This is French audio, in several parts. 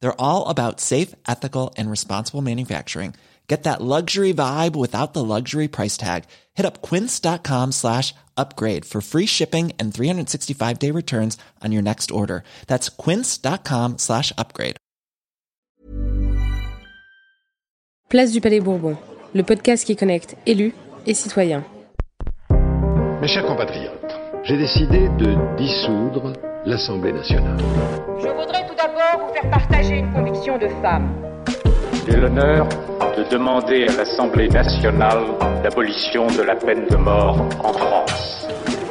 They're all about safe, ethical, and responsible manufacturing. Get that luxury vibe without the luxury price tag. Hit up quince.com slash upgrade for free shipping and 365 day returns on your next order. That's quince.com slash upgrade. Place du Palais Bourbon, le podcast qui connecte élus et citoyens. Mes chers compatriotes, j'ai décidé de dissoudre l'Assemblée nationale. Je voudrais tout d'abord vous faire partager une conviction de femme. J'ai l'honneur de demander à l'Assemblée nationale l'abolition de la peine de mort en France.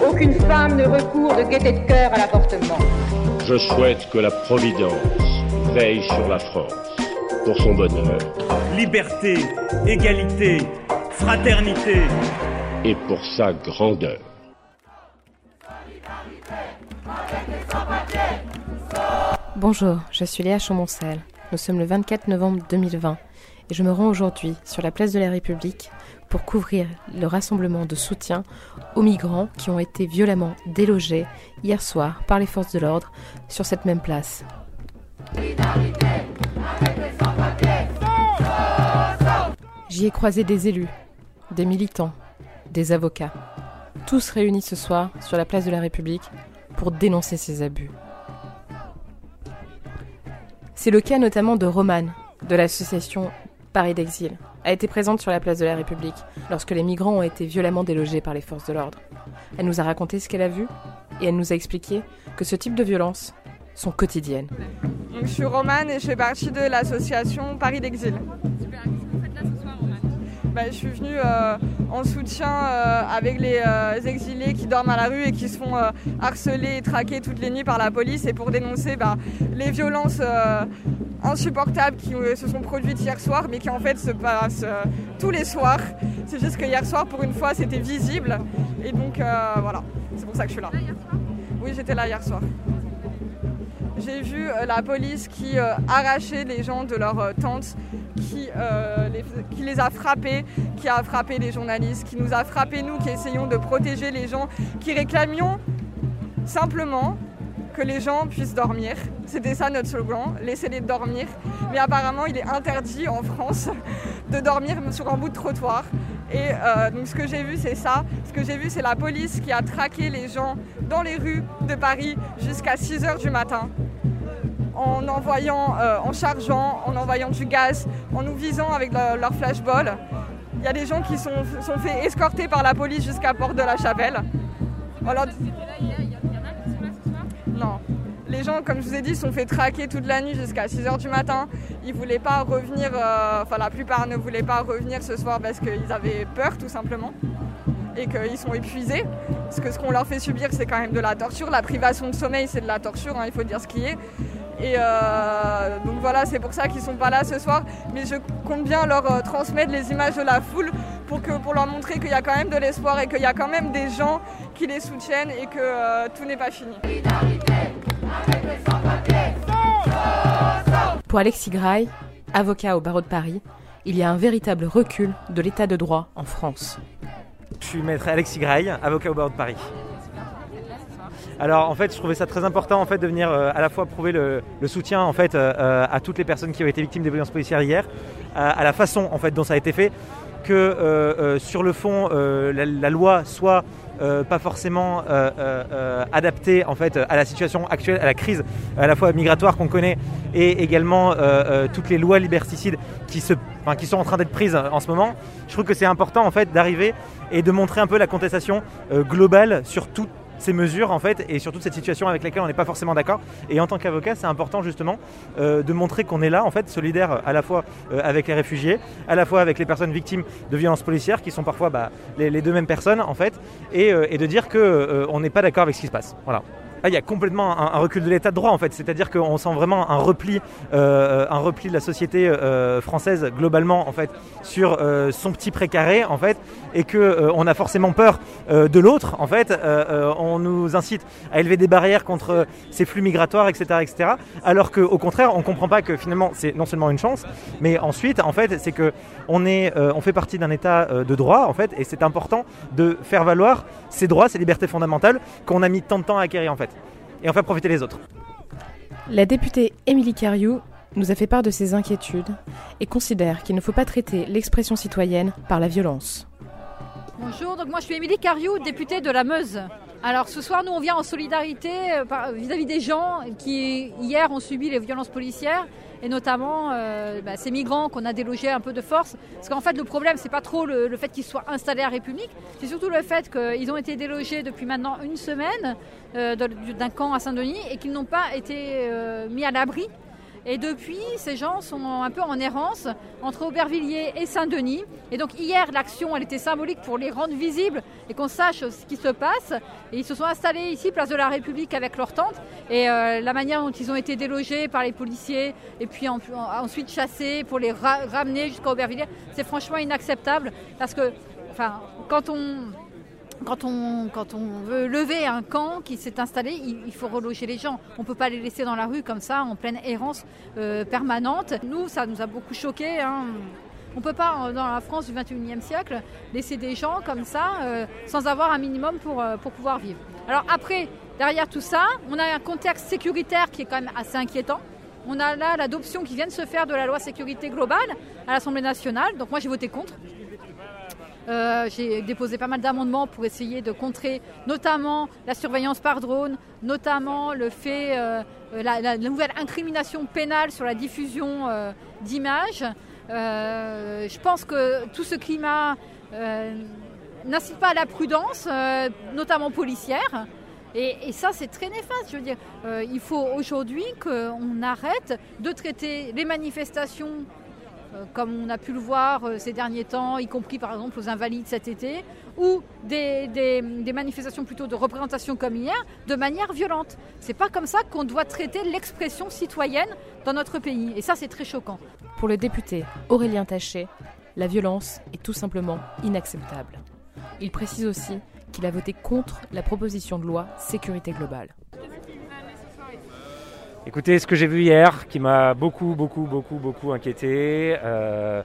Aucune femme ne recourt de gaieté de cœur à l'avortement. Je souhaite que la Providence veille sur la France pour son bonheur Liberté, égalité, fraternité. et pour sa grandeur. Bonjour, je suis Léa Chaumoncel. Nous sommes le 24 novembre 2020 et je me rends aujourd'hui sur la place de la République pour couvrir le rassemblement de soutien aux migrants qui ont été violemment délogés hier soir par les forces de l'ordre sur cette même place. J'y ai croisé des élus, des militants, des avocats, tous réunis ce soir sur la place de la République pour dénoncer ces abus. C'est le cas notamment de Romane, de l'association Paris d'Exil, a été présente sur la place de la République lorsque les migrants ont été violemment délogés par les forces de l'ordre. Elle nous a raconté ce qu'elle a vu et elle nous a expliqué que ce type de violences sont quotidiennes. Donc, je suis Romane et je fais partie de l'association Paris d'Exil. Bah, je suis venue euh, en soutien euh, avec les euh, exilés qui dorment à la rue et qui se font euh, harceler et traquer toutes les nuits par la police et pour dénoncer bah, les violences insupportables qui se sont produites hier soir mais qui en fait se passent tous les soirs. C'est juste que hier soir pour une fois c'était visible et donc voilà, c'est pour ça que je suis là. Oui j'étais là hier soir. J'ai vu la police qui arrachait les gens de leur euh, tente, qui, euh, les, qui les a frappés, qui a frappé les journalistes, qui nous a frappés nous, qui essayons de protéger les gens, qui réclamions simplement que les gens puissent dormir. C'était ça notre slogan, laissez-les dormir. Mais apparemment, il est interdit en France de dormir sur un bout de trottoir. Et euh, donc ce que j'ai vu, c'est ça. Ce que j'ai vu, c'est la police qui a traqué les gens dans les rues de Paris jusqu'à 6 heures du matin en envoyant, euh, en chargeant, en envoyant du gaz, en nous visant avec le- leur flashball. Il y a des gens qui sont, sont fait escorter par la police jusqu'à Porte de la Chapelle. Voilà. Non. Les gens, comme je vous ai dit, sont fait traquer toute la nuit jusqu'à 6h du matin. Ils voulaient pas revenir, euh, enfin la plupart ne voulaient pas revenir ce soir parce qu'ils avaient peur tout simplement et qu'ils sont épuisés. Parce que ce qu'on leur fait subir, c'est quand même de la torture. La privation de sommeil, c'est de la torture, hein, il faut dire ce qui est. Et euh, donc voilà, c'est pour ça qu'ils sont pas là ce soir. Mais je compte bien leur euh, transmettre les images de la foule pour, que, pour leur montrer qu'il y a quand même de l'espoir et qu'il y a quand même des gens qui les soutiennent et que euh, tout n'est pas fini. Pour Alexis Graille, avocat au barreau de Paris, il y a un véritable recul de l'état de droit en France. Je suis maître Alexis Graille, avocat au barreau de Paris. Alors en fait, je trouvais ça très important en fait de venir euh, à la fois prouver le, soutien en fait euh, euh, à toutes les personnes qui ont été victimes des violences policières hier, à, la façon en fait dont ça a été fait, que sur le fond la, loi soit pas forcément adaptée en fait à la situation actuelle, à la crise à la fois migratoire qu'on connaît et également toutes les lois liberticides qui, sont en train d'être prises en ce moment. Je trouve que c'est important en fait d'arriver et de montrer un peu la contestation globale sur toutes ces mesures en fait et sur toute cette situation avec laquelle on n'est pas forcément d'accord. Et en tant qu'avocat c'est important justement euh, de montrer qu'on est là en fait solidaire à la fois euh, avec les réfugiés à la fois avec les personnes victimes de violences policières qui sont parfois bah, les, deux mêmes personnes en fait et, euh, de dire que euh, on n'est pas d'accord avec ce qui se passe. Voilà il y a complètement un, recul de l'état de droit en fait, c'est-à-dire qu'on sent vraiment un repli, euh, un repli de la société euh, française globalement en fait sur euh, son petit précaré en fait, et que on a forcément peur de l'autre en fait. on nous incite à élever des barrières contre ces flux migratoires, etc., etc. Alors qu'au contraire, on comprend pas que finalement c'est non seulement une chance, mais ensuite en fait c'est que on est, on fait partie d'un état de droit en fait, et c'est important de faire valoir ces droits, ces libertés fondamentales qu'on a mis tant de temps à acquérir en fait et en faire profiter les autres. La députée Émilie Cariou nous a fait part de ses inquiétudes et considère qu'il ne faut pas traiter l'expression citoyenne par la violence. Bonjour, donc moi je suis Émilie Cariou, députée de la Meuse. Alors ce soir, nous on vient en solidarité euh, vis-à-vis des gens qui hier ont subi les violences policières et notamment euh, bah, ces migrants qu'on a délogés un peu de force. Parce qu'en fait, le problème, c'est pas trop le, fait qu'ils soient installés à République, c'est surtout le fait qu'ils ont été délogés depuis maintenant une semaine euh, d'un camp à Saint-Denis et qu'ils n'ont pas été euh, mis à l'abri et depuis, ces gens sont un peu en errance entre Aubervilliers et Saint-Denis. Et donc hier, l'action, elle était symbolique pour les rendre visibles et qu'on sache ce qui se passe. Et ils se sont installés ici, place de la République, avec leur tente. Et euh, la manière dont ils ont été délogés par les policiers et puis ensuite chassés pour les ramener jusqu'à Aubervilliers, c'est franchement inacceptable. Parce que, enfin, quand on quand on, veut lever un camp qui s'est installé, il, faut reloger les gens. On ne peut pas les laisser dans la rue comme ça, en pleine errance euh, permanente. Nous, ça nous a beaucoup choqués. Hein. On ne peut pas, dans la France du 21e siècle, laisser des gens comme ça euh, sans avoir un minimum euh, pour pouvoir vivre. Alors après, derrière tout ça, on a un contexte sécuritaire qui est quand même assez inquiétant. On a là l'adoption qui vient de se faire de la loi sécurité globale à l'Assemblée nationale. Donc moi j'ai voté contre. Euh, j'ai déposé pas mal d'amendements pour essayer de contrer notamment la surveillance par drone, notamment le fait, euh, la, nouvelle incrimination pénale sur la diffusion euh, d'images. je pense que tout ce climat n'incite pas à la prudence, notamment policière. Et, ça, c'est très néfaste. Je veux dire, il faut aujourd'hui qu'on arrête de traiter les manifestations comme on a pu le voir euh, ces derniers temps, y compris par exemple aux Invalides cet été, ou des, manifestations plutôt de représentation comme hier, de manière violente. C'est pas comme ça qu'on doit traiter l'expression citoyenne dans notre pays. Et ça, c'est très choquant. Pour le député Aurélien Taché, la violence est tout simplement inacceptable. Il précise aussi qu'il a voté contre la proposition de loi sécurité globale. Écoutez, ce que j'ai vu hier, qui m'a beaucoup, beaucoup, beaucoup, beaucoup inquiété. Euh,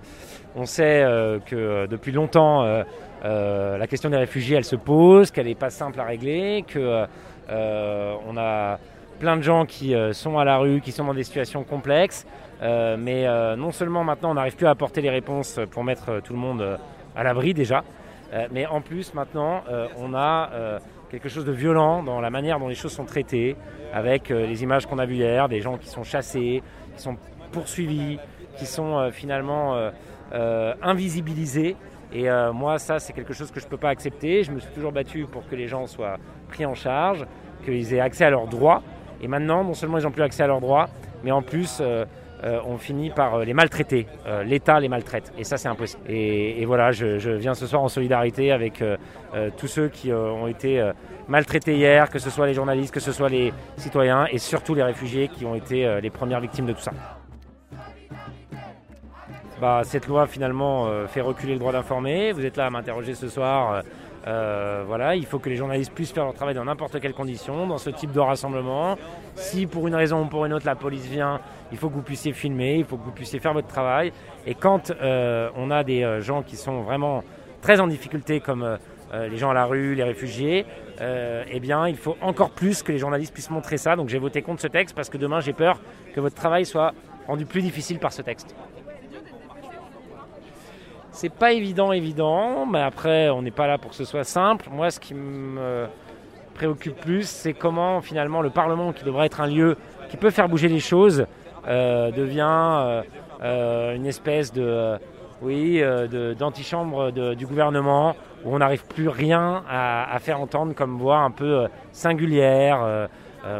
on sait euh, que depuis longtemps, euh, la question des réfugiés, elle se pose, qu'elle n'est pas simple à régler, que on a plein de gens qui sont à la rue, qui sont dans des situations complexes. mais non seulement maintenant, on n'arrive plus à apporter les réponses pour mettre tout le monde à l'abri déjà, mais en plus maintenant, on a quelque chose de violent dans la manière dont les choses sont traitées, avec euh, les images qu'on a vues hier, des gens qui sont chassés, qui sont poursuivis, qui sont euh, finalement euh, invisibilisés. Et moi, ça, c'est quelque chose que je ne peux pas accepter. Je me suis toujours battu pour que les gens soient pris en charge, qu'ils aient accès à leurs droits. Et maintenant, non seulement ils n'ont plus accès à leurs droits, mais en plus, on finit par euh, les maltraiter. Euh, L'État les maltraite. Et ça, c'est impossible. Et, voilà, je, viens ce soir en solidarité avec tous ceux qui ont été maltraités hier, que ce soit les journalistes, que ce soit les citoyens et surtout les réfugiés qui ont été les premières victimes de tout ça. Bah, cette loi finalement fait reculer le droit d'informer. Vous êtes là à m'interroger ce soir. Euh, voilà, il faut que les journalistes puissent faire leur travail dans n'importe quelle condition, dans ce type de rassemblement. Si pour une raison ou pour une autre la police vient, il faut que vous puissiez filmer, il faut que vous puissiez faire votre travail. Et quand euh, on a des euh, gens qui sont vraiment très en difficulté, comme les gens à la rue, les réfugiés, eh bien, il faut encore plus que les journalistes puissent montrer ça. Donc j'ai voté contre ce texte parce que demain, j'ai peur que votre travail soit rendu plus difficile par ce texte. C'est pas évident, évident, mais après, on n'est pas là pour que ce soit simple. Moi, ce qui me préoccupe plus, c'est comment finalement le Parlement, qui devrait être un lieu qui peut faire bouger les choses, euh, devient euh, euh, une espèce de, oui, d'antichambre du gouvernement où on n'arrive plus rien à, faire entendre comme voix un peu singulière.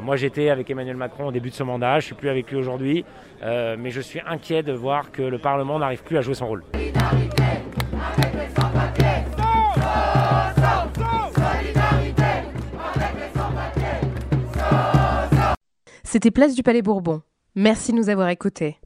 moi, j'étais avec Emmanuel Macron au début de ce mandat, je suis plus avec lui aujourd'hui, mais je suis inquiet de voir que le Parlement n'arrive plus à jouer son rôle. C'était Place du Palais Bourbon. Merci de nous avoir écoutés.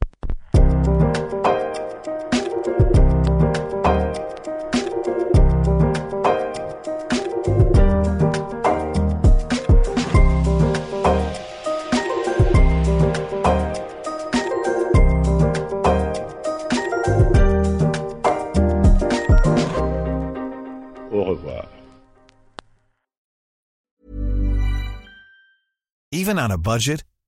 Au revoir. Even on a budget,